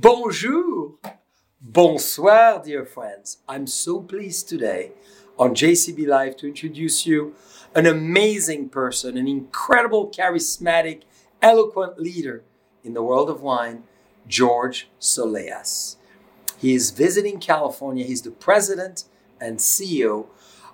Bonjour. Bonsoir, dear friends. I'm so pleased today on JCB Live to introduce you an amazing person, an incredible, charismatic, eloquent leader in the world of wine, George Soleas. He is visiting California. He's the president and CEO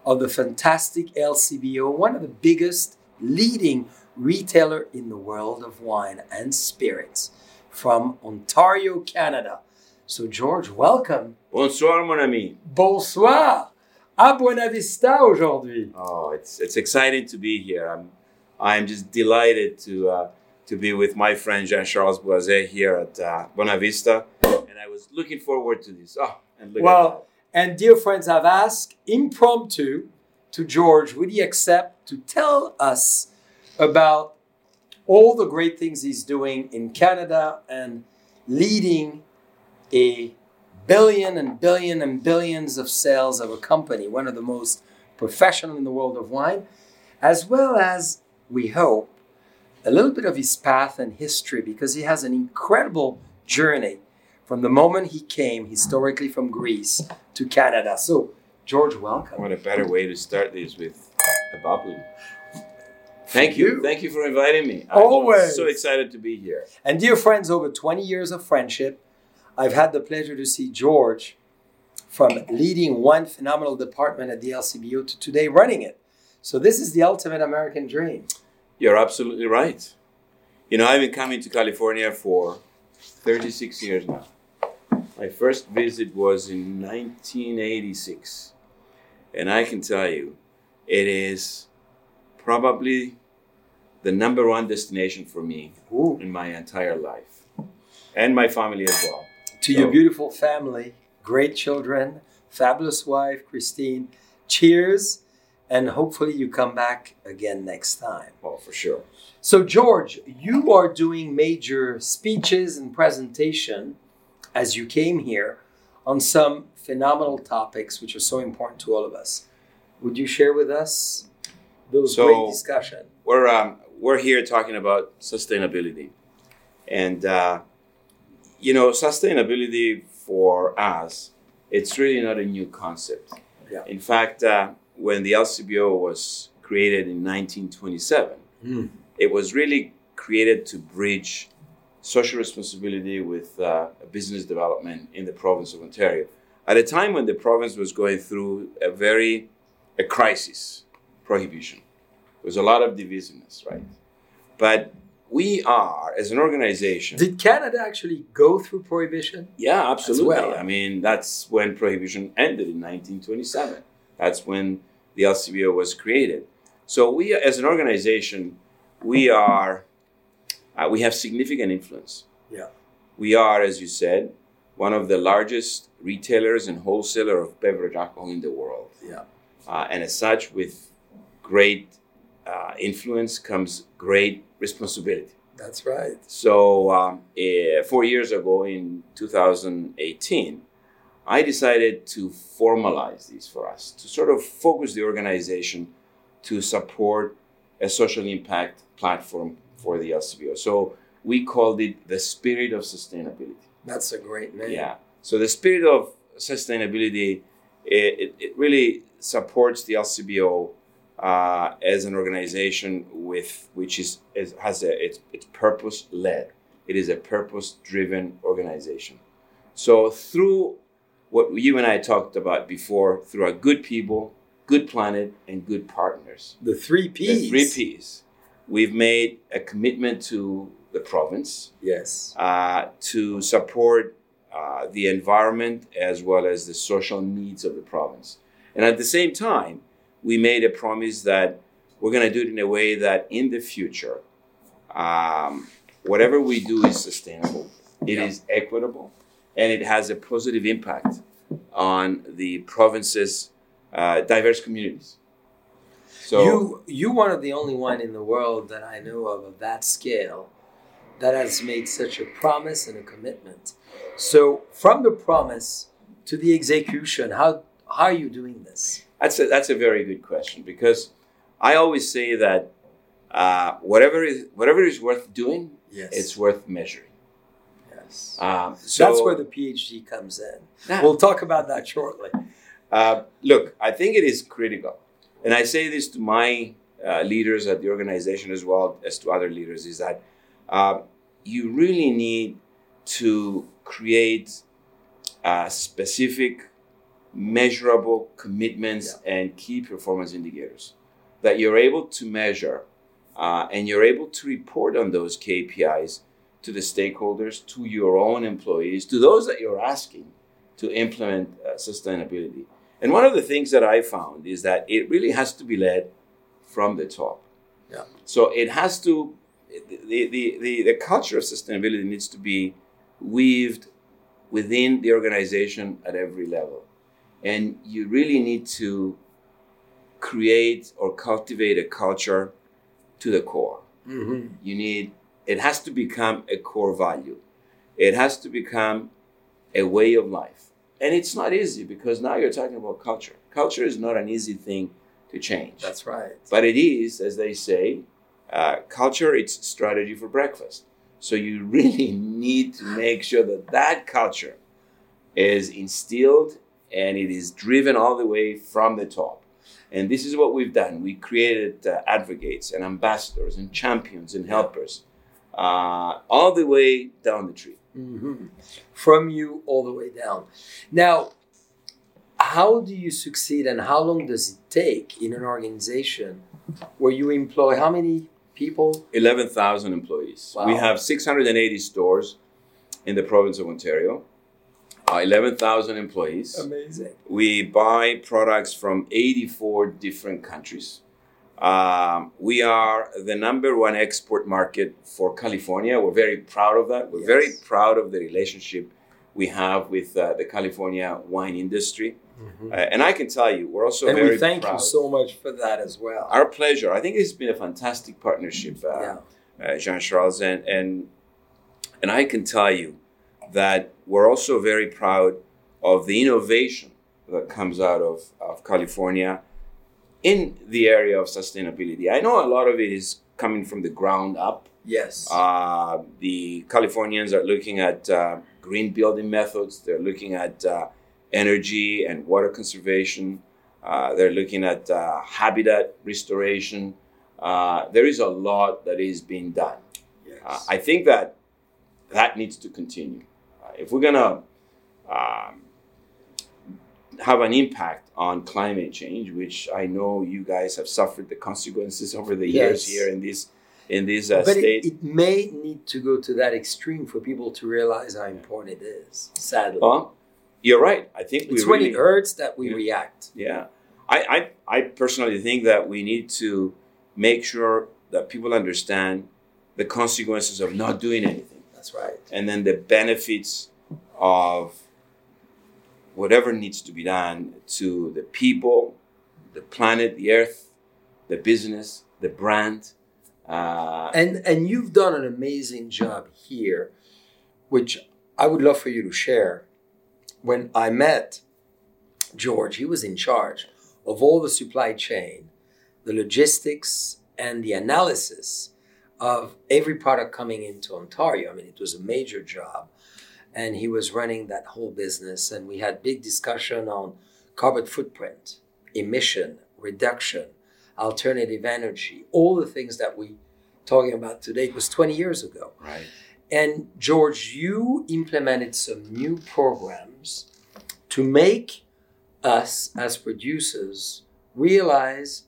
of the fantastic LCBO, one of the biggest leading retailer in the world of wine and spirits from Ontario, Canada. So, George, welcome. Bonsoir, mon ami. Bonsoir. À Buena Vista aujourd'hui. Oh, it's it's exciting to be here. I'm I'm just delighted to uh, to be with my friend Jean Charles Boisset here at uh, Buena Vista, and I was looking forward to this. Oh, and look. Well, and dear friends, I've asked impromptu to George, would he accept to tell us about all the great things he's doing in Canada and leading a billion and billion and billions of sales of a company, one of the most professional in the world of wine, as well as, we hope, a little bit of his path and history because he has an incredible journey from the moment he came historically from Greece to Canada. So, George, welcome. What a better way to start this with a bubbly. Thank you. Thank you for inviting me. I'm Always. so excited to be here. And dear friends, over 20 years of friendship, I've had the pleasure to see George from leading one phenomenal department at the LCBO to today running it. So this is the ultimate American dream. You're absolutely right. You know, I've been coming to California for 36 years now. My first visit was in 1986. And I can tell you, it is probably the number one destination for me Ooh. in my entire life and my family as well. To So- your beautiful family, great children, fabulous wife, Christine. Cheers. And hopefully you come back again next time. Oh, for sure. So, George, you are doing major speeches and presentation as you came here on some phenomenal topics which are so important to all of us. Would you share with us those So- great discussion? we're um, we're here talking about sustainability, and uh, you know, sustainability for us, it's really not a new concept. Yeah. In fact, uh, when the LCBO was created in 1927, Mm. it was really created to bridge social responsibility with uh, business development in the province of Ontario. At a time when the province was going through a very a crisis, prohibition. There was a lot of divisiveness, right? But we are, as an organization, Did Canada actually go through prohibition? yeah, absolutely. well. I mean, that's when prohibition ended in 1927. That's when the LCBO was created. So we, as an organization, we are, uh, we have significant influence. Yeah. We are, as you said, one of the largest retailers and wholesaler of beverage alcohol in the world. Yeah. Uh, and as such, with great uh, influence comes great responsibility. That's right. So, um, eh, four years ago in 2018, I decided to formalize these for us, to sort of focus the organization to support a social impact platform for the LCBO. So, we called it the spirit of sustainability. That's a great name. Yeah. So, the spirit of sustainability, it, it, it really supports the LCBO uh, as an organization with which is, is has a it's, it's purpose led. It is a purpose driven organization. So through what you and I talked about before, through our good people, good planet, and good partners, The three P's. the three P's, we've made a commitment to the province Yes. uh, to support uh, the environment as well as the social needs of the province. And at the same time, we made a promise that we're going to do it in a way that in the future, um, whatever we do is sustainable, It is Yeah. equitable, and it has a positive impact on the province's uh, diverse communities. So, you you one of the only one in the world that I know of of that scale that has made such a promise and a commitment. So from the promise to the execution, how how are you doing this? That's a, that's a very good question because I always say that uh, whatever is whatever is worth doing, Yes. it's worth measuring. Yes. Um, so That's where the PhD comes in. Yeah. We'll talk about that shortly. Uh, look, I think it is critical, and I say this to my uh, leaders at the organization as well as to other leaders, is that uh, you really need to create uh, specific, measurable commitments and key performance indicators that you're able to measure uh, and you're able to report on those KPIs to the stakeholders, to your own employees, to those that you're asking to implement uh, sustainability. And one of the things that I found is that it really has to be led from the top. Yeah. So it has to, the, the, the, the culture of sustainability needs to be weaved within the organization at every level. And you really need to create or cultivate a culture to the core. Mm-hmm. You need, it has to become a core value. It has to become a way of life. And it's not easy because now you're talking about culture. Culture is not an easy thing to change. That's right. But it is, as they say, uh, culture, it's strategy for breakfast. So you really need to make sure that that culture is instilled and it is driven all the way from the top. And this is what we've done. We created uh, advocates and ambassadors and champions and helpers uh, all the way down the tree. hmm From you all the way down. Now, how do you succeed and how long does it take in an organization where you employ how many people? 11,000 employees. Wow. We have 680 stores in the province of Ontario, uh, 11,000 employees. Amazing. We buy products from 84 different countries. Um, we are the number one export market for California. We're very proud of that. We're Yes. very proud of the relationship we have with uh, the California wine industry. Uh, and I can tell you, we're also and very we thank proud. you so much for that as well. Our pleasure. I think it's been a fantastic partnership, uh, yeah. uh, Jean Charles, and, and and I can tell you that we're also very proud of the innovation that comes out of, of California in the area of sustainability. I know a lot of it is coming from the ground up. Yes. Uh, the Californians are looking at uh, green building methods. They're looking at uh, energy and water conservation. Uh, they're looking at uh, habitat restoration. Uh, there is a lot that is being done. yes. Uh, I think that that needs to continue. Uh, if we're gonna um, have an impact on climate change, which I know you guys have suffered the consequences over the years Yes. here in this in this uh, but state. it, it may need to go to that extreme for people to realize how important it is. Sadly, well, you're right. I think we it's when really, it hurts that we Yeah. react. Yeah, I, I I personally think that we need to make sure that people understand the consequences of not doing anything. That's right. and then the benefits of whatever needs to be done to the people, the planet, the earth, the business, the brand. Uh, And and you've done an amazing job here, which I would love for you to share. When I met George, he was in charge of all the supply chain, the logistics, and the analysis of every product coming into Ontario. I mean, it was a major job. And he was running that whole business. And we had big discussion on carbon footprint, emission, reduction, alternative energy, all the things that we talking about today. It was 20 years ago. right. And George, you implemented some new programs to make us as producers realize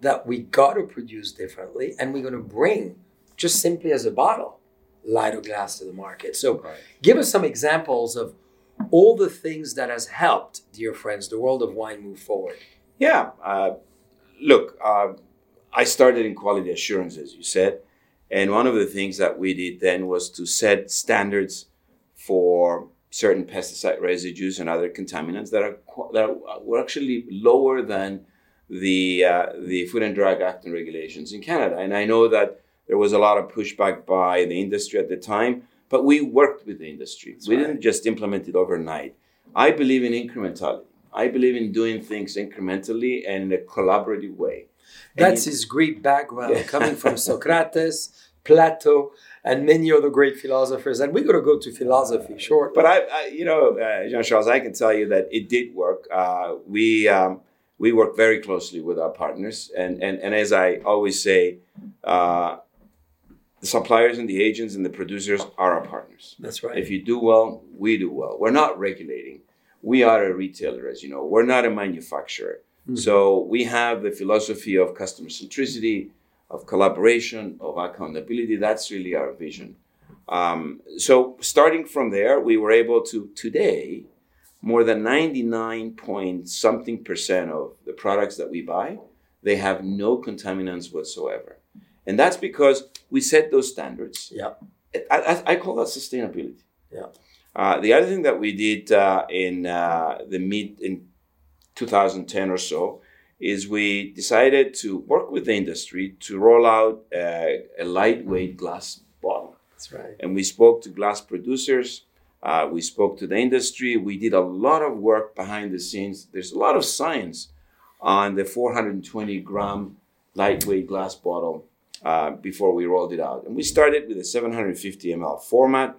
that we got to produce differently and we're going to bring just simply as a bottle lighter glass to the market. So Right. give us some examples of all the things that has helped, dear friends, the world of wine move forward. Yeah. Uh, look, uh, I started in quality assurance, as you said. And one of the things that we did then was to set standards for certain pesticide residues and other contaminants that are that were actually lower than the uh, the Food and Drug Act and regulations in Canada. And I know that there was a lot of pushback by the industry at the time, but we worked with the industry. we right. didn't just implement it overnight. I believe in incrementality. I believe in doing things incrementally and in a collaborative way. That's his Greek background, Yeah. coming from Socrates Plato, and many other great philosophers. And we're going to go to philosophy short. But I, I you know, uh, Jean Charles, I can tell you that it did work. Uh, we um, we work very closely with our partners, and and and as I always say. Uh, the suppliers and the agents and the producers are our partners. That's right. If you do well, we do well. We're not regulating. We are a retailer, as you know. We're not a manufacturer. Mm-hmm. So we have the philosophy of customer centricity, of collaboration, of accountability. That's really our vision. Um, so starting from there, we were able to today more than 99 point something percent of the products that we buy they have no contaminants whatsoever and that's because we set those standards yeah i, I, I call that sustainability yeah uh, the other thing that we did uh, in uh, the mid in 2010 or so is we decided to work with the industry to roll out a, a lightweight glass bottle. That's right. And we spoke to glass producers. Uh, we spoke to the industry. We did a lot of work behind the scenes. There's a lot of science on the 420 gram lightweight glass bottle uh, before we rolled it out. And we started with a 750 ml format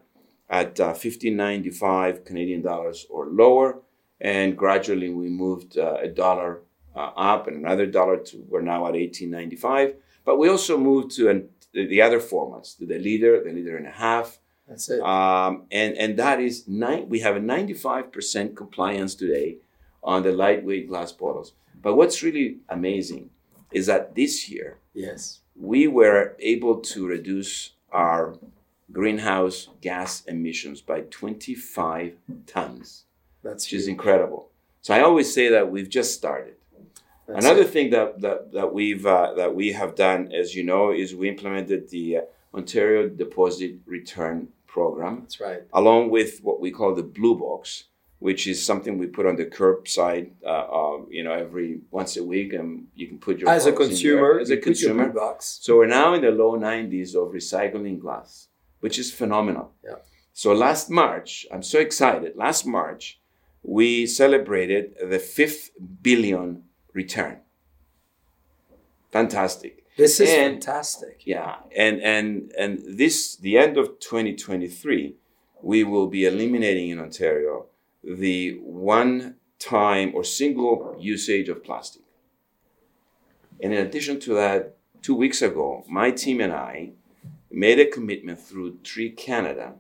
at uh, 15.95 Canadian dollars or lower. And gradually we moved uh, a dollar uh, up and another dollar to we're now at 18.95 but we also moved to an, the other formats to the liter the liter and a half. That's it. Um, and and that is nine we have a 95% compliance today on the lightweight glass bottles. But what's really amazing is that this year yes we were able to reduce our greenhouse gas emissions by 25 tons that's which is incredible. So I always say that we've just started. That's Another it. thing that that, that we've uh, that we have done, as you know, is we implemented the uh, Ontario Deposit Return Program. That's right. Along with what we call the Blue Box, which is something we put on the curbside, uh, uh, you know, every once a week, and you can put your as a consumer, as a consumer. box. So we're now in the low 90s of recycling glass, which is phenomenal. Yeah. So last March, I'm so excited. Last March, we celebrated the fifth billion return. Fantastic. This is and, fantastic. Yeah, and and and this the end of 2023, we will be eliminating in Ontario the one time or single usage of plastic. And in addition to that, two weeks ago, my team and I made a commitment through Tree Canada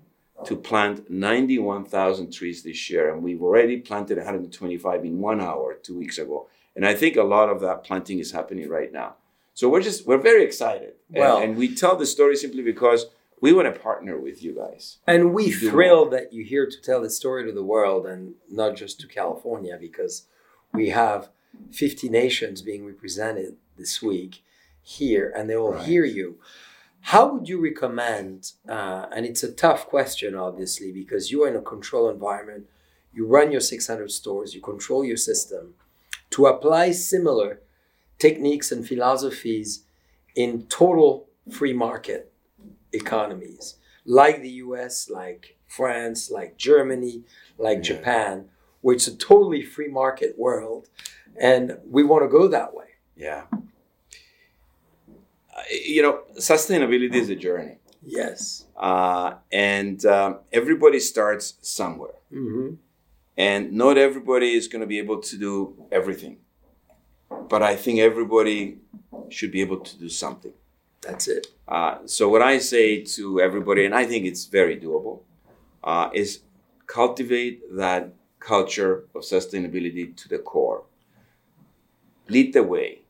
to plant 91,000 trees this year, and we've already planted 125 in one hour two weeks ago. And I think a lot of that planting is happening right now. So we're just we're very excited, well, and, and we tell the story simply because we want to partner with you guys. And we thrilled that you're here to tell the story to the world and not just to California, because we have 50 nations being represented this week here, and they will right. hear you. How would you recommend, uh, and it's a tough question, obviously, because you're in a control environment, you run your 600 stores, you control your system, to apply similar techniques and philosophies in total free market economies, like the US, like France, like Germany, like yeah. Japan, where it's a totally free market world. And we want to go that way. Yeah you know, sustainability is a journey. Yes. Uh, and um, everybody starts somewhere. Mm-hmm. And not everybody is going to be able to do everything. But I think everybody should be able to do something. That's it. Uh, so, what I say to everybody, and I think it's very doable, uh, is cultivate that culture of sustainability to the core. Lead the way.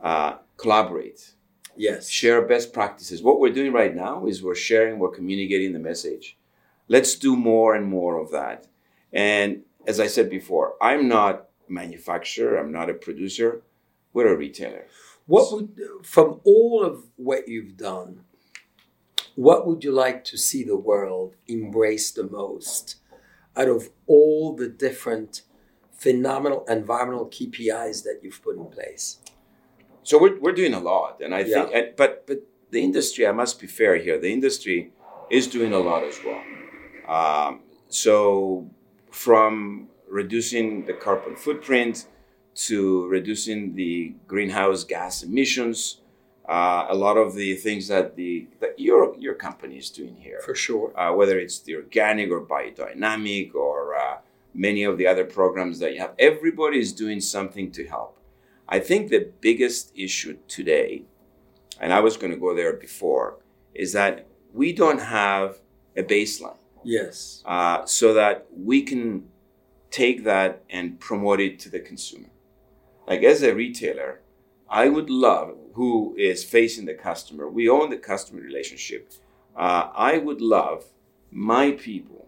Uh, collaborate Yes. Share best practices. What we're doing right now is we're sharing, we're communicating the message. Let's do more and more of that. And as I said before, I'm not a manufacturer, I'm not a producer, we're a retailer. What would, from all of what you've done, what would you like to see the world embrace the most out of all the different phenomenal environmental KPIs that you've put in place? So we're, we're doing a lot, and I think, yeah. but but the industry, I must be fair here. The industry is doing a lot as well. Um, so from reducing the carbon footprint to reducing the greenhouse gas emissions, uh, a lot of the things that the that your your company is doing here, For sure. uh, whether it's the organic or biodynamic or uh, many of the other programs that you have. Everybody is doing something to help. I think the biggest issue today, and I was going to go there before, is that we don't have a baseline Yes. uh, so that we can take that and promote it to the consumer. Like as a retailer, I would love who is facing the customer. We own the customer relationship. Uh, I would love my people,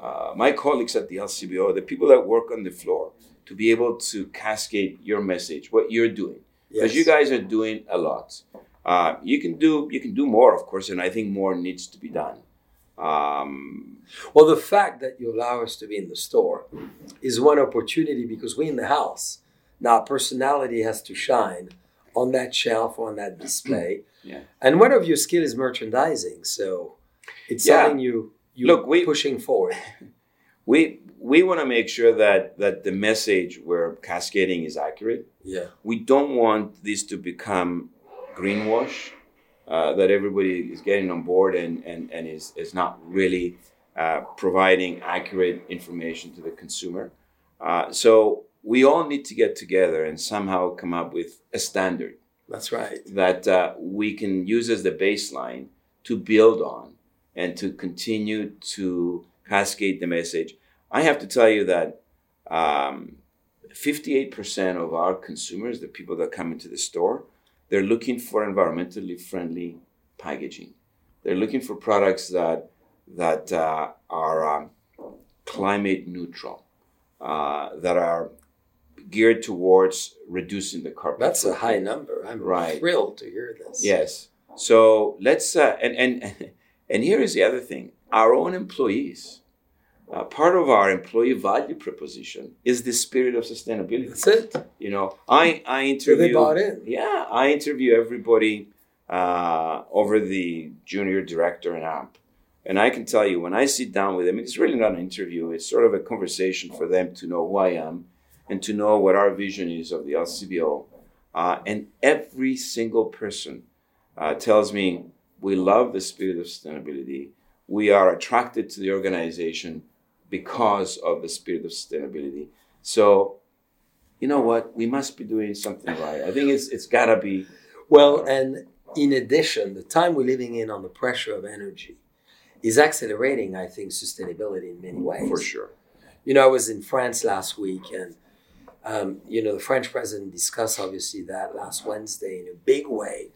uh, my colleagues at the LCBO, the people that work on the floor, to be able to cascade your message, what you're doing, because Yes. you guys are doing a lot. Uh, you can do you can do more, of course, and I think more needs to be done. Um, Well, the fact that you allow us to be in the store is one opportunity because we're in the house. Now, personality has to shine on that shelf, on that display. Yeah. And one of your skill is merchandising. So it's Yeah. something you, you Look, we- pushing forward. we we want to make sure that that the message we're cascading is accurate. Yeah. We don't want this to become greenwash, uh, that everybody is getting on board and and, and is is not really uh, providing accurate information to the consumer. Uh, so we all need to get together and somehow come up with a standard That's right. that uh, we can use as the baseline to build on and to continue to cascade the message. I have to tell you that um, 58% of our consumers, the people that come into the store, they're looking for environmentally friendly packaging. They're looking for products that that uh, are um, climate neutral, uh, that are geared towards reducing the carbon. That's a high number. I'm Right. thrilled to hear this. Yes. So let's uh, and and and here is the other thing: our own employees. Uh, part of our employee value proposition is the spirit of sustainability. That's it. You know, I I So interview. they bought in. Yeah, I interview everybody uh, over the junior director and app. And I can tell you, when I sit down with them, it's really not an interview. It's sort of a conversation for them to know who I am and to know what our vision is of the LCBO. Uh, and every single person uh, tells me, we love the spirit of sustainability. We are attracted to the organization because of the spirit of sustainability. So, you know what? We must be doing something right. I think it's it's got to be Well, and in addition, the time we're living in on the pressure of energy is accelerating, I think, sustainability in many ways. for sure. You know, I was in France last week, and um, you know, the French president discussed obviously that last Wednesday in a big way,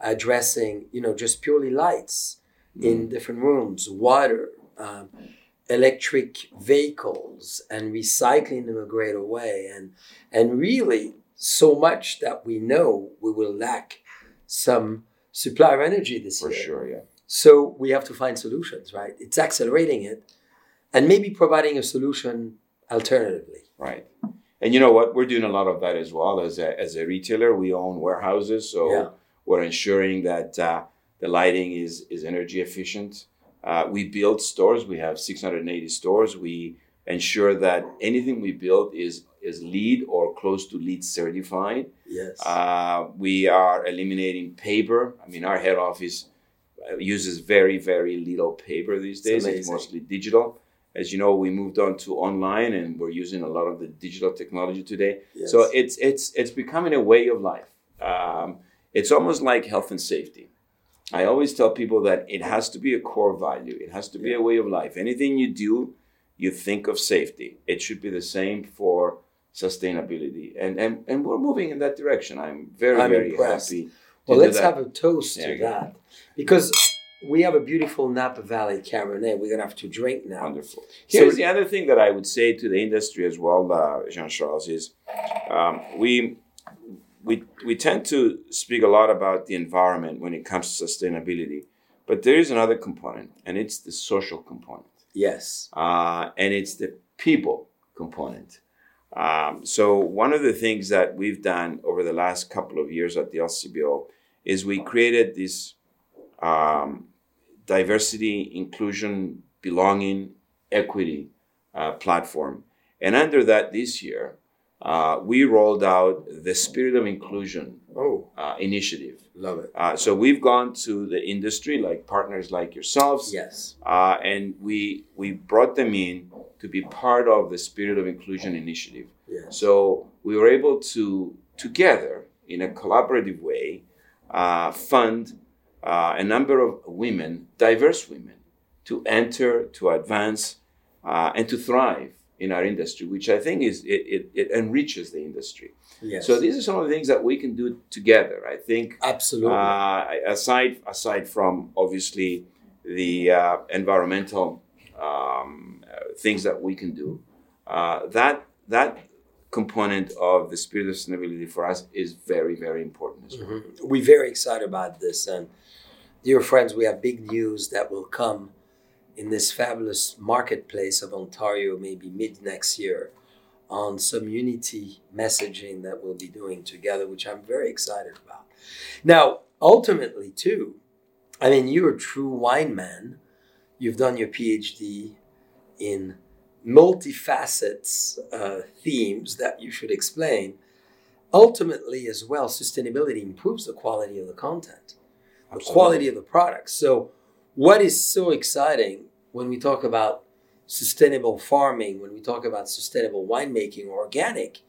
addressing you know just purely lights in different rooms, water, um, electric vehicles, and recycling in a greater way, and and really so much that we know we will lack some supply of energy this For year. sure, yeah. So we have to find solutions, right? It's accelerating it and maybe providing a solution alternatively. Right. And you know what? We're doing a lot of that as well. As a, as a retailer, we own warehouses, so Yeah. we're ensuring that uh, the lighting is is energy efficient. Uh, we build stores. We have 680 stores. We ensure that anything we build is is LEED or close to LEED certified. Yes. Uh, we are eliminating paper. I mean, our head office uh, uses very, very little paper these days. It's amazing. mostly digital. As you know, we moved on to online, and we're using a lot of the digital technology today. Yes. So it's it's it's becoming a way of life. Um, it's almost like health and safety. I always tell people that it has to be a core value. It has to be a way of life. Anything you do, you think of safety. It should be the same for sustainability, and and, and we're moving in that direction. I'm very I'm very impressed. happy. well, let's that. have a toast There to that because we have a beautiful Napa Valley Cabernet. We're gonna have to drink now. Wonderful. So- Here's the other thing that I would say to the industry as well, uh, Jean Charles, is um, we we we tend to speak a lot about the environment when it comes to sustainability, but there is another component, and it's the social component, Yes. uh, and it's the people component. Um, so one of the things that we've done over the last couple of years at the LCBO is we created this um, diversity, inclusion, belonging, equity uh, platform. And under that, this year, uh, we rolled out the Spirit of Inclusion Oh, uh, initiative. love it. Uh, so we've gone to the industry, like partners like yourselves, Yes. uh, and we we brought them in to be part of the Spirit of Inclusion initiative. Yes. So we were able to together, in a collaborative way, uh, fund uh, a number of women, diverse women, to enter, to advance, uh, and to thrive in our industry, which I think is it, it, it enriches the industry. Yes. So these are some of the things that we can do together. I think Absolutely. uh, aside aside from obviously the uh, environmental um, uh, things that we can do, uh, that that component of the spirit of sustainability for us is very very important as well. Mhm. We're very excited about this. And dear friends, we have big news that will come in this fabulous marketplace of Ontario, maybe mid next year, on some unity messaging that we'll be doing together, which I'm very excited about. Now, ultimately, too, I mean, you're a true wine man. You've done your PhD in multifacets uh, themes that you should explain ultimately as well sustainability improves the quality of the content the Absolutely. quality of the product so what is so exciting when we talk about sustainable farming when we talk about sustainable winemaking or organic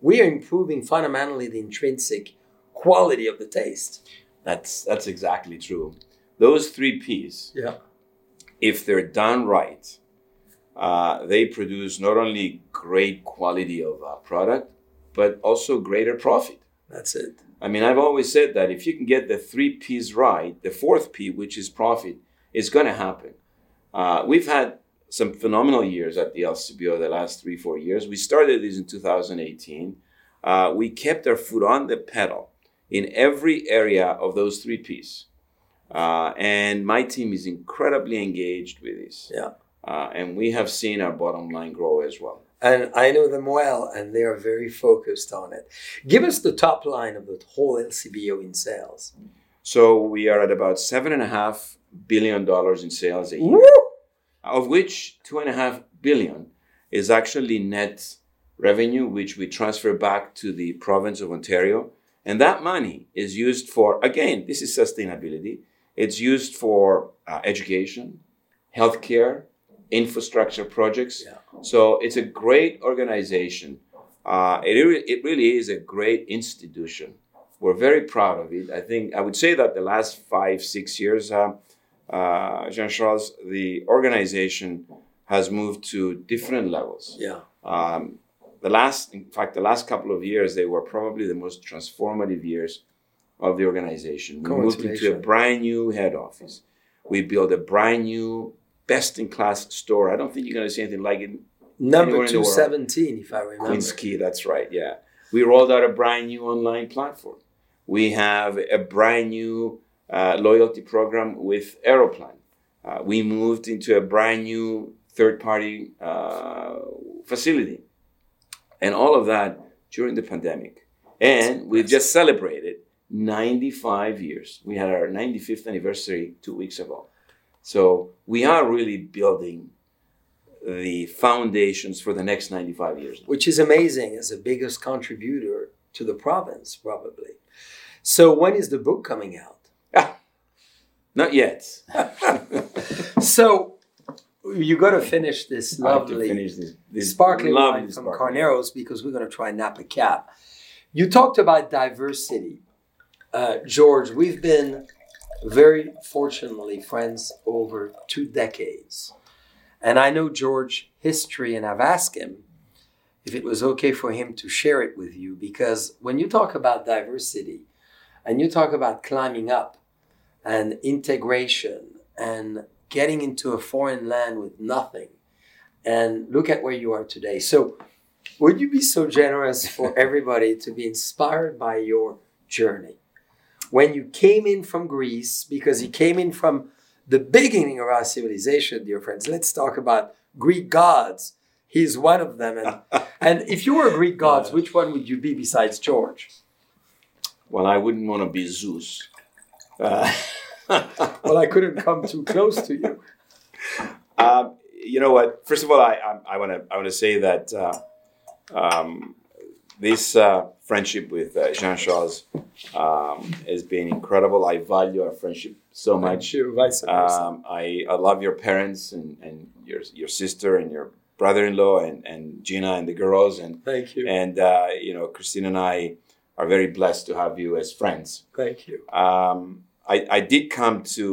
we are improving fundamentally the intrinsic quality of the taste That's that's exactly true. Those three P's, yeah if they're done right, uh, they produce not only great quality of uh, product, but also greater profit. that's it I mean, I've always said that if you can get the three P's right, the fourth P, which is profit, is going to happen. Uh, we've had some phenomenal years at the LCBO the last three, four years. We started this in 2018. Uh, we kept our foot on the pedal in every area of those three P's. Uh, and my team is incredibly engaged with this. yeah Uh, and we have seen our bottom line grow as well. and I know them well, and they are very focused on it. Give us the top line of the whole LCBO in sales. So we are at about seven and a half billion dollars in sales a year. Woo! of which two and a half billion is actually net revenue, which we transfer back to the province of Ontario. And that money is used for, again, this is sustainability. It's used for uh, education, healthcare, infrastructure projects. Yeah. So it's a great organization. Uh, it, it really is a great institution. We're very proud of it. I think I would say that the last five, six years, uh, uh, Jean Charles, the organization has moved to different levels. Yeah. Um, the last, in fact, the last couple of years, they were probably the most transformative years of the organization. We moved into a brand new head office. We built a brand new, best in class store. I don't think you're going to see anything like it. Number Anywhere in the world. 217, if I remember. Queens Quay, that's right, yeah. We rolled out a brand new online platform. We have a brand new uh, loyalty program with Aeroplan. Uh, we moved into a brand new third party uh, facility. And all of that during the pandemic. And we've just celebrated 95 years. We had our 95th anniversary two weeks ago. So we are really building the foundations for the next 95 years. which is amazing as the biggest contributor to the province, probably. So, when is the book coming out? Not yet. So, you got to finish this I have to lovely finish this, this sparkling lovely wine from sparkling. Carneros because we're going to try Napa Cab. You talked about diversity. Uh, George, we've been very fortunately friends over two decades. And I know George history, and I've asked him if it was okay for him to share it with you because when you talk about diversity and you talk about climbing up and integration and getting into a foreign land with nothing, and look at where you are today. So, would you be so generous for everybody to be inspired by your journey? When you came in from Greece, because you came in from the beginning of our civilization, dear friends, let's talk about Greek gods. He's one of them. And, and if you were Greek gods, which one would you be besides George? Well, I wouldn't want to be Zeus. Uh, Well, I couldn't come too close to you. um, you know what? First of all, I I want to I want to say that uh, um, this uh, friendship with uh, Jean Charles um, has been incredible. I value our friendship so much. Thank you, vice versa. Um, I, I love your parents and, and your your sister and your brother-in-law and, and Gina and the girls and Thank you. and uh, you know Christine and I are very blessed to have you as friends. Thank you. Um, I, I did come to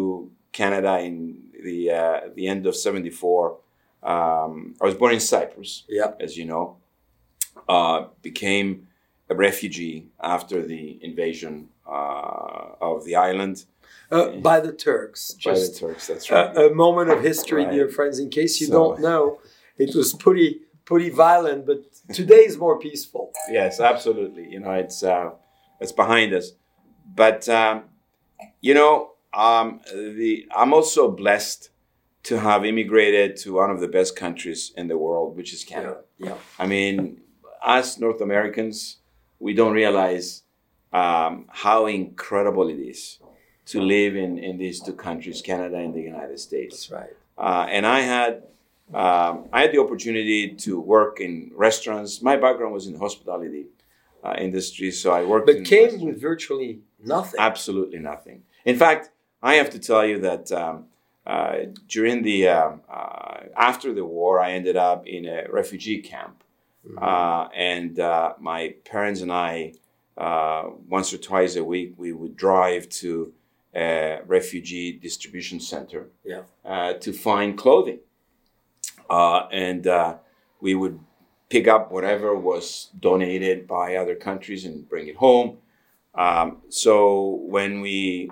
Canada in the uh, the end of '74. Um, I was born in Cyprus, Yeah. as you know. Uh, became a refugee after the invasion uh, of the island Uh, by the Turks. by the Turks. That's right. a, a moment of history, Right. dear friends. In case you So- don't know, it was pretty pretty violent, but today is more peaceful. yes, absolutely. You know, it's uh, it's behind us. But um, you know, um, the I'm also blessed to have immigrated to one of the best countries in the world, which is Canada. Yeah. I mean, us North Americans, we don't realize um, how incredible it is to live in, in these two countries, Canada and the United States. That's right. Uh, and I had um, I had the opportunity to work in restaurants. My background was in the hospitality uh, industry, so I worked. But came with virtually nothing. Absolutely nothing. In fact, I have to tell you that um, uh, during the um uh, after the war, I ended up in a refugee camp, uh, and uh, my parents and I, uh, once or twice a week, we would drive to a refugee distribution center Yeah. uh, to find clothing, uh, and uh, we would pick up whatever was donated by other countries and bring it home. Um, so when we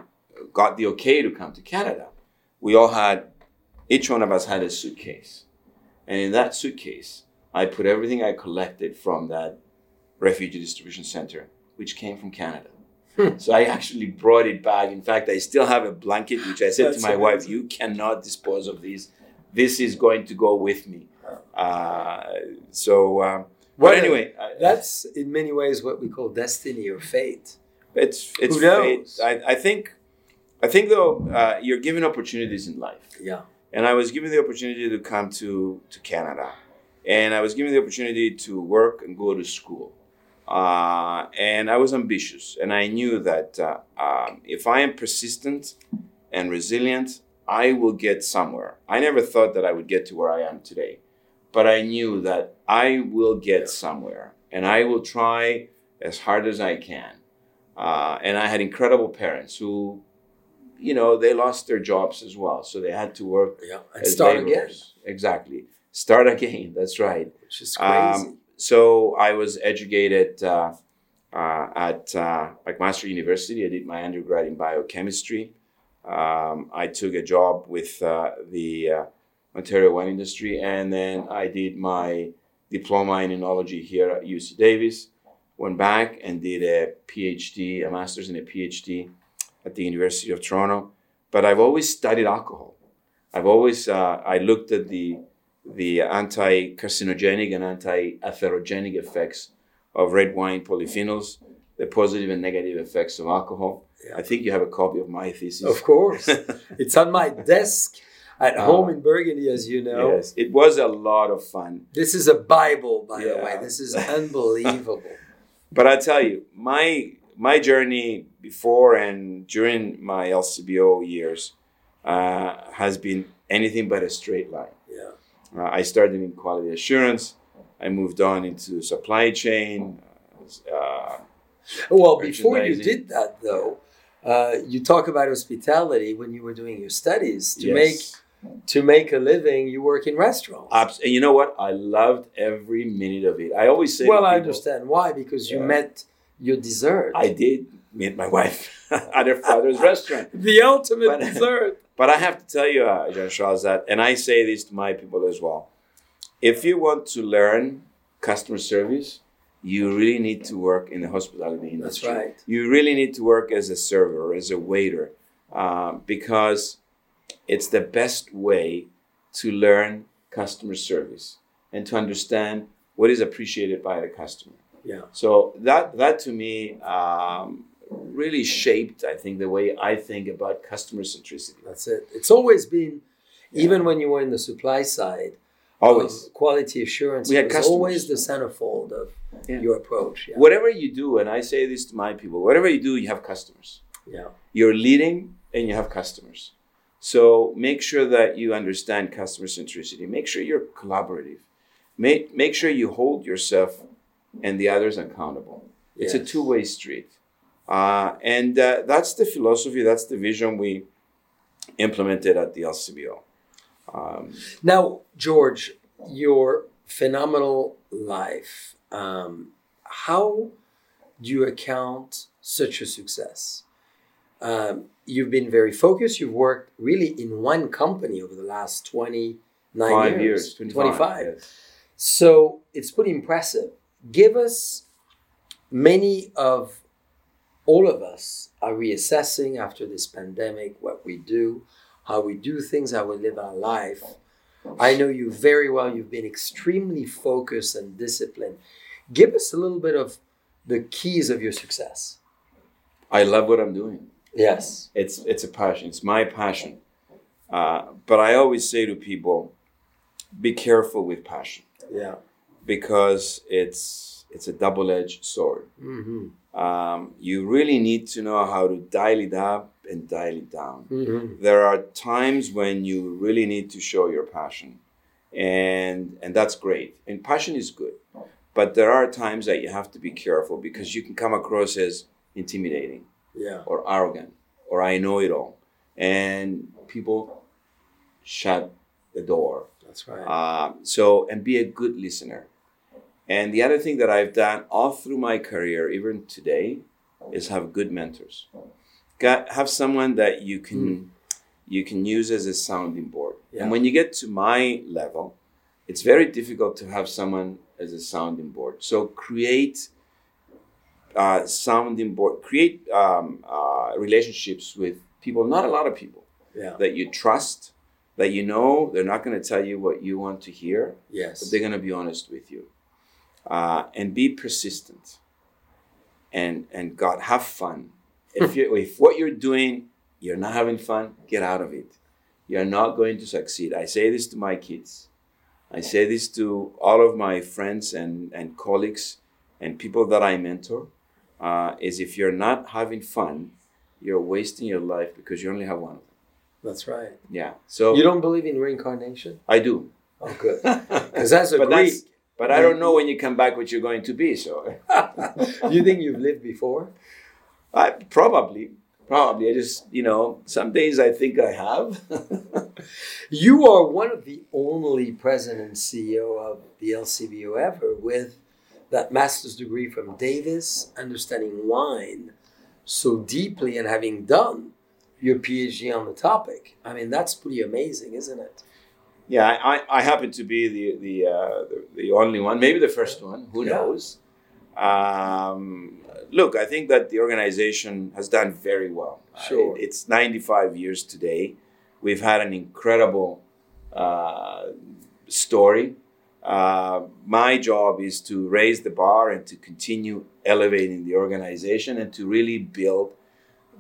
got the okay to come to Canada, we all had, each one of us had a suitcase. And in that suitcase, I put everything I collected from that refugee distribution center, which came from Canada. Hmm. So I actually brought it back. In fact, I still have a blanket, which I said to my wife, you cannot dispose of these. This is going to go with me. Uh, so, um, What but anyway, That's in many ways what we call destiny or fate. it's it's Who knows? fate. I, I think I think though uh, you're given opportunities in life, Yeah. and I was given the opportunity to come to to Canada, and I was given the opportunity to work and go to school, uh, and I was ambitious, and I knew that uh, um, if I am persistent and resilient, I will get somewhere. I never thought that I would get to where I am today, but I knew that I will get somewhere, and I will try as hard as I can. Uh, and I had incredible parents who, you know, they lost their jobs as well, so they had to work Yeah. And start again. Exactly, start again. That's right. which is crazy. Um, so I was educated uh, uh, at uh, McMaster University. I did my undergrad in biochemistry. Um, I took a job with uh, the uh, Ontario wine industry, and then I did my diploma in enology here at UC Davis. Went back and did a PhD, a master's and a PhD at the University of Toronto. But I've always studied alcohol. I've always uh, I looked at the the anti-carcinogenic and anti-atherogenic effects of red wine polyphenols, the positive and negative effects of alcohol. Yeah. I think you have a copy of my thesis. Of course. it's on my desk at Ah. home in Burgundy, as you know. Yes, it was a lot of fun. This is a Bible, by the way. This is unbelievable. But I tell you, my my journey before and during my LCBO years uh, has been anything but a straight line. Uh, I started in quality assurance. I moved on into supply chain. Uh, Well, before you did that, though, uh, you talk about hospitality when you were doing your studies. To yes. make to make a living, you work in restaurants. Abs- and you know what? I loved every minute of it. I always say, well, I people, understand why because you Yeah. met your dessert. I did meet my wife at her father's restaurant. the ultimate But- dessert. But I have to tell you, uh, Jean Charles, that, and I say this to my people as well. If you want to learn customer service, you really need to work in the hospitality industry. That's right. You really need to work as a server, as a waiter, uh, because it's the best way to learn customer service and to understand what is appreciated by the customer. Yeah. So that that to me um, really shaped, I think, the way I think about customer centricity. That's it. It's always been, even when you were in the supply side, um, Always. of quality assurance. We had was always the centerfold of Yeah. your approach. Yeah. Whatever you do, and I say this to my people, whatever you do, you have customers. yeah. You're leading and you have customers. So make sure that you understand customer centricity. Make sure you're collaborative. Make, make sure you hold yourself and the others accountable. It's a two way street. Uh, and uh, that's the philosophy, that's the vision we implemented at the LCBO. Um, Now, George, your phenomenal life. Um, how do you account such a success? Um, you've been very focused. You've worked really in one company over the last 29 five years. years, 25. yes. So it's pretty impressive. Give us many of all of us are reassessing after this pandemic what we do, how we do things, how we live our life. I know you very well. You've been extremely focused and disciplined. Give us a little bit of the keys of your success. I love what I'm doing. Yes. It's it's a passion. It's my passion. Uh, but I always say to people, be careful with passion Yeah. because it's it's a double-edged sword. Mm-hmm. Um, you really need to know how to dial it up and dial it down. Mm-hmm. There are times when you really need to show your passion, and and that's great. And passion is good, but there are times that you have to be careful because you can come across as intimidating Yeah. or arrogant or I know it all. And people shut the door. That's right. Um, so, and be a good listener. And the other thing that I've done all through my career, even today, is have good mentors. Got, have someone that you can you can use as a sounding board. Yeah. And when you get to my level, it's very difficult to have someone as a sounding board. So create uh, sounding board, create um, uh, relationships with people, not a lot of people yeah. that you trust, that you know they're not going to tell you what you want to hear, Yes. but they're going to be honest with you. Uh, and be persistent. And and God, have fun. If you if what you're doing you're not having fun, get out of it. You're not going to succeed. I say this to my kids. I say this to all of my friends and, and colleagues and people that I mentor. Uh, is if you're not having fun, you're wasting your life because you only have one. That's right. Yeah. So You don't believe in reincarnation? I do. Oh, good. Because as a but Greek, that's, but I don't know when you come back what you're going to be. So you think you've lived before? I probably, probably. I just you know some days I think I have. You are one of the only president and CEO of the LCBO ever with that master's degree from Davis, understanding wine so deeply and having done your PhD on the topic. I mean, that's pretty amazing, isn't it? Yeah, I, I, happen to be the the, uh, the the only one, maybe the first one. Who Yeah. knows? Um, look, I think that the organization has done very well. Uh, Sure. it- it's 95 years today. We've had an incredible uh, story. Uh, my job is to raise the bar and to continue elevating the organization and to really build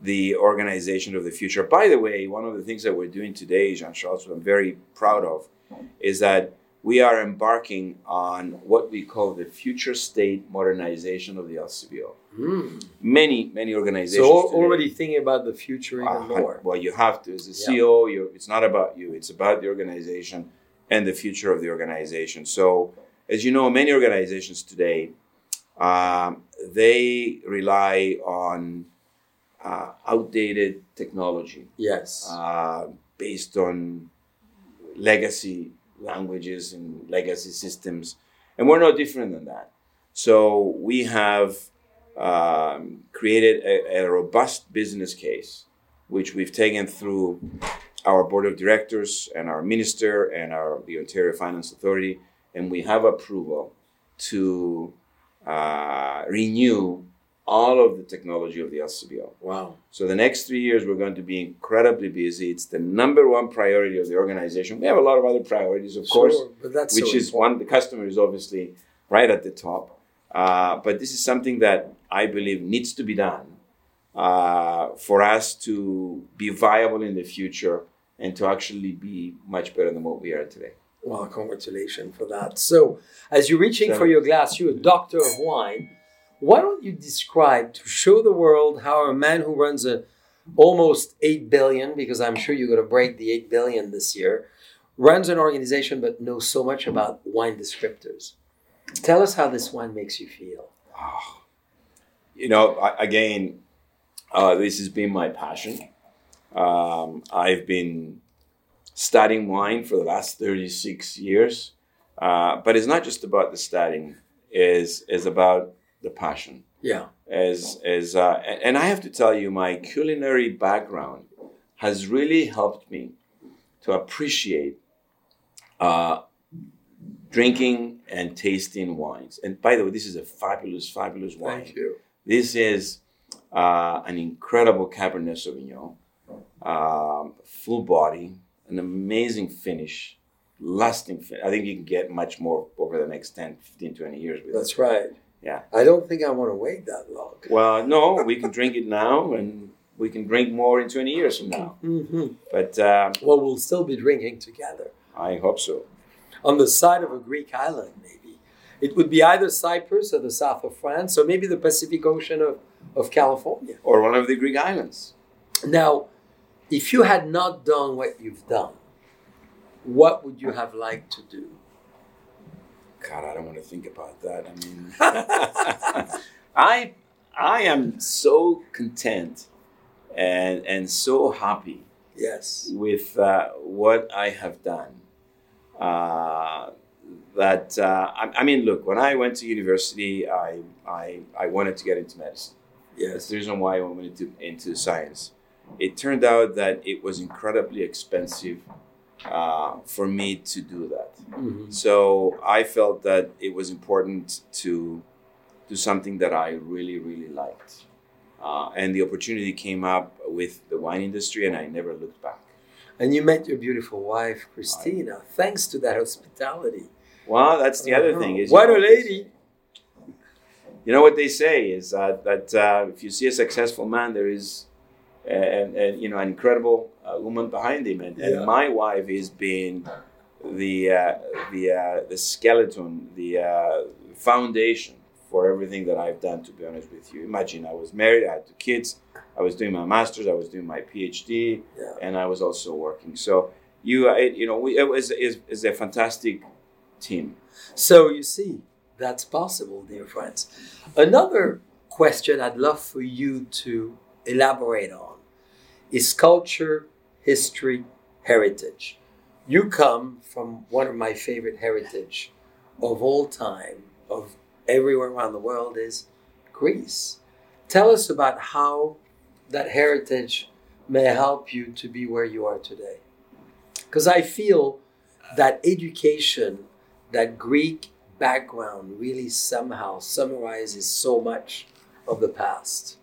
the organization of the future. By the way, one of the things that we're doing today, Jean Charles, I'm very proud of, is that we are embarking on what we call the future state modernization of the LCBO. Mm. Many, many So organizations. today- already thinking about the future even uh, more. Well, you have to. As a Yeah. CEO, it's not about you. It's about the organization and the future of the organization. So, as you know, many organizations today um, they rely on uh, outdated technology Yes. uh, based on legacy languages and legacy systems, and we're no different than that. So we have um, created a, a robust business case, which we've taken through our board of directors and our minister and our the Ontario Finance Authority, and we have approval to uh, renew all of the technology of the LCBO. wow. So the next three years, we're going to be incredibly busy. It's the number one priority of the organization. We have a lot of other priorities, of course, but that's which so is one. The customer is obviously right at the top, uh, but this is something that I believe needs to be done uh, for us to be viable in the future and to actually be much better than what we are today. Well, congratulations for that. So, as you're reaching So- for your glass, you're a doctor of wine. Why don't you describe to show the world how a man who runs a almost eight billion, because I'm sure you're going to break the eight billion this year, runs an organization but knows so much about wine descriptors. Tell us how this wine makes you feel. Ah. you know, I, again, uh, this has been my passion. Um, I've been studying wine for the last 36 years. Uh, but it's not just about the studying, is is about the passion. Yeah. As as uh, and I have to tell you, my culinary background has really helped me to appreciate uh, drinking and tasting wines. And by the way, this is a fabulous, fabulous wine. Thank you. This is uh, an incredible Cabernet Sauvignon, um, full body, an amazing finish, lasting. Fin- I think you can get much more over the next 10, 15, 20 years with it. That's right. Yeah. I don't think I want to wait that long. Well, no, we can drink it now and we can drink more in 20 years from now. hmm But um, Well, we'll still be drinking together. I hope so. on the side of a Greek island, maybe. It would be either Cyprus or the south of France, or maybe the Pacific Ocean of, of California. Or one of the Greek islands. Now, if you had not done what you've done, what would you have liked to do? God, I don't want to think about that. I mean, I I am so content and and so happy Yes. with uh, what I have done. Uh, that uh, I, I mean, look, when I went to university, I, I I wanted to get into medicine. That's Yes. the reason why I went into into science. It turned out that it was incredibly expensive uh, for me to do that. Mhm. So I felt that it was important to do something that I really, really liked. Uh, and the opportunity came up with the wine industry, and I never looked back. And you met your beautiful wife, Christina, thanks to that hospitality. Well, that's the other Uh-huh. thing. Is What a lady! You know what they say is uh, that uh, if you see a successful man, there is, and, and you know, an incredible uh, woman behind him. And, Yeah. and my wife has been the uh, the uh, the skeleton, the uh, foundation for everything that I've done. To be honest with you, imagine I was married, I had two kids, I was doing my masters, I was doing my PhD, Yeah. and I was also working. So you, it, you know, we, it was is, is a fantastic team. So you see, that's possible, dear friends. Another question I'd love for you to elaborate on is culture, history, heritage. You come from one of my favorite heritage of all time, of everywhere around the world, is Greece. Tell us about how that heritage may help you to be where you are today. Because I feel that education that Greek background really somehow summarizes so much of the past.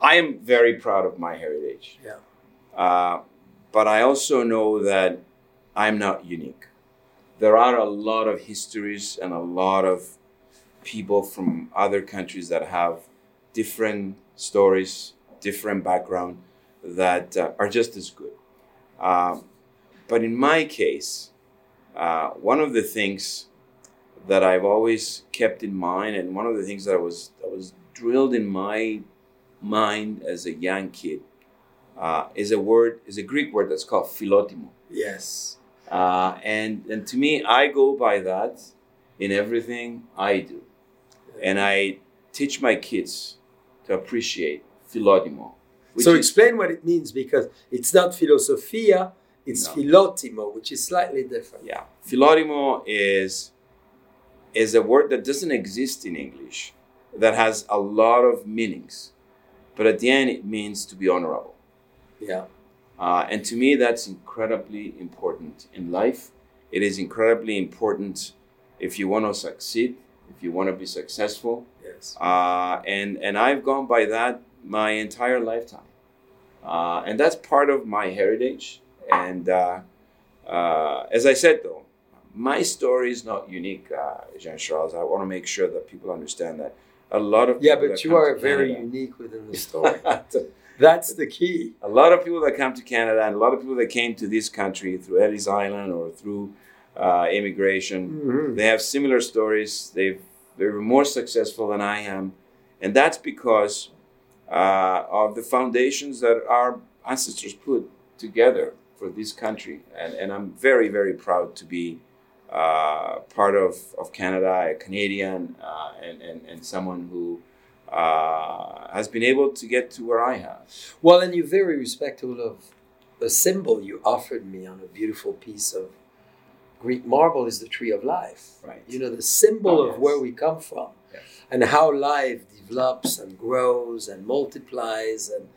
I am very proud of my heritage. Yeah. Uh, but I also know that I'm not unique. There are a lot of histories and a lot of people from other countries that have different stories, different background that uh, are just as good. Um, but in my case, uh, one of the things that I've always kept in mind, and one of the things that was that was drilled in my mind as a young kid, uh, is a word, is a Greek word that's called philotimo. Yes. Uh, and, and to me, I go by that in everything I do. And I teach my kids to appreciate philotimo. So explain what it means because it's not philosophia, it's No. philotimo, which is slightly different. Yeah, philotimo is is a word that doesn't exist in English, that has a lot of meanings, but at the end it means to be honorable. Yeah. Uh, and to me, that's incredibly important in life. It is incredibly important if you want to succeed, if you want to be successful. Yes. Uh, and, and I've gone by that my entire lifetime. Uh, and that's part of my heritage. And uh, uh, as I said, though, my story is not unique, uh, Jean Charles. I want to make sure that people understand that. A lot of Yeah, but you are very Canada- unique within the story. That's the key. a lot of people that come to Canada and a lot of people that came to this country through Ellis Island or through uh, immigration. Mhm. They have similar stories. They've they're more successful than I am, and that's because uh, of the foundations that our ancestors put together for this country. And, and I'm very very proud to be uh, part of, of Canada, a Canadian, uh, and, and and someone who uh, has been able to get to where I have. Well, and you're very respectful of the symbol you offered me on a beautiful piece of Greek marble is the tree of life. Right. You know, the symbol Oh, of yes. where we come from Yes. and how life develops and grows and multiplies and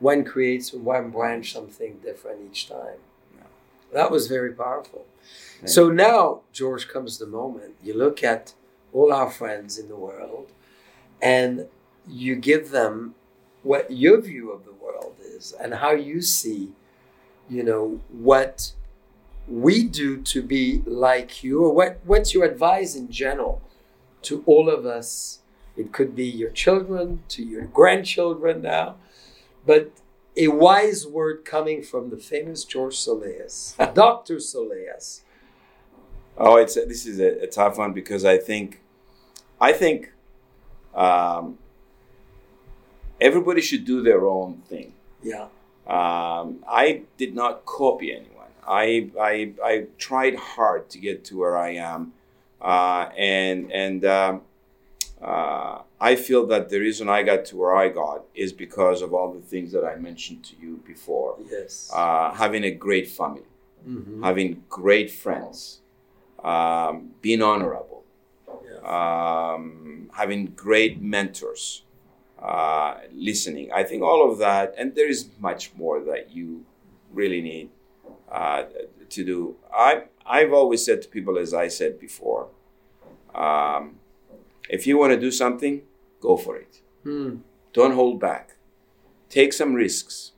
one creates one branch something different each time. Yeah. That was very powerful. So now, George, comes the moment. You look at all our friends in the world and you give them what your view of the world is and how you see, you know, what we do to be like you or what, what's your advice in general to all of us. It could be your children, to your grandchildren now, but a wise word coming from the famous George Soleas, Dr. Soleas. Oh, it's this is a, a tough one because I think, I think, um, everybody should do their own thing. Yeah. Um, I did not copy anyone. I, I I tried hard to get to where I am, uh, and and um, uh, I feel that the reason I got to where I got is because of all the things that I mentioned to you before. Yes. Uh, having a great family, Mhm. having great friends, um, being honorable, um, having great mentors, uh, listening. I think all of that, and there is much more that you really need uh, to do. I I've always said to people, as I said before, um, if you want to do something, go for it. Hmm. Don't hold back. Take some risks.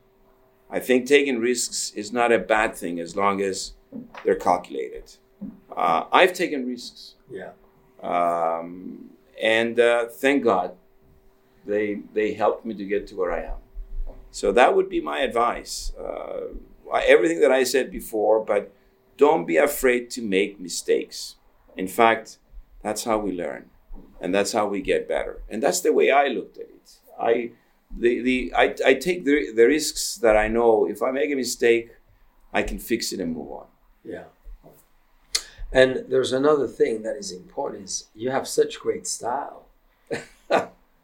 I think taking risks is not a bad thing as long as they're calculated. Uh, I've taken risks. Yeah. Um, and uh, thank God they, they helped me to get to where I am. So that would be my advice. Uh, everything that I said before, but don't be afraid to make mistakes. In fact, that's how we learn and that's how we get better. And that's the way I looked at it. I, the, the, I, I take the, the risks that I know if I make a mistake, I can fix it and move on. Yeah. And there's another thing that is important is you have such great style.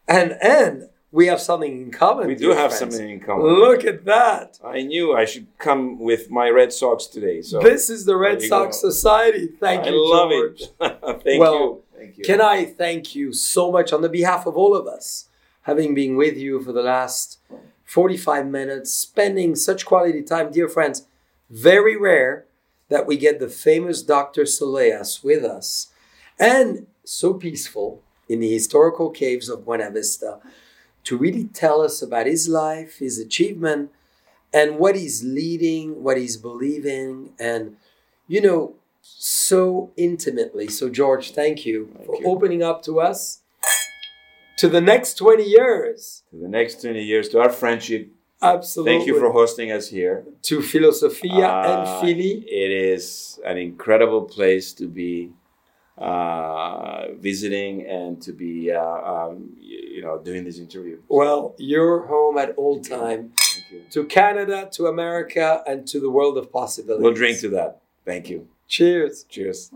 and and we have something in common. We do have friends. something in common. Look at that. I knew I should come with my Red Sox today. So this is the Red Sox go. Society. Thank I you, love George. it. Thank Well, you. Thank you. Can I thank you so much on the behalf of all of us, having been with you for the last 45 minutes, spending such quality time, dear friends. Very rare that we get the famous Dr. Soleas with us, and so peaceful in the historical caves of Buena Vista to really tell us about his life, his achievement, and what he's leading, what he's believing, and you know, so intimately. So, George, thank you Thank for you. opening up to us to the next 20 years. to the next 20 years, to our friendship. Absolutely. Thank you for hosting us here. to Filosofia Uh, and Philly. It is an incredible place to be uh, visiting and to be, uh, um, you, know, doing this interview. Well, you're home at all time to Canada, to America, and to the world of possibilities. We'll drink to that. Thank you. Cheers. Cheers.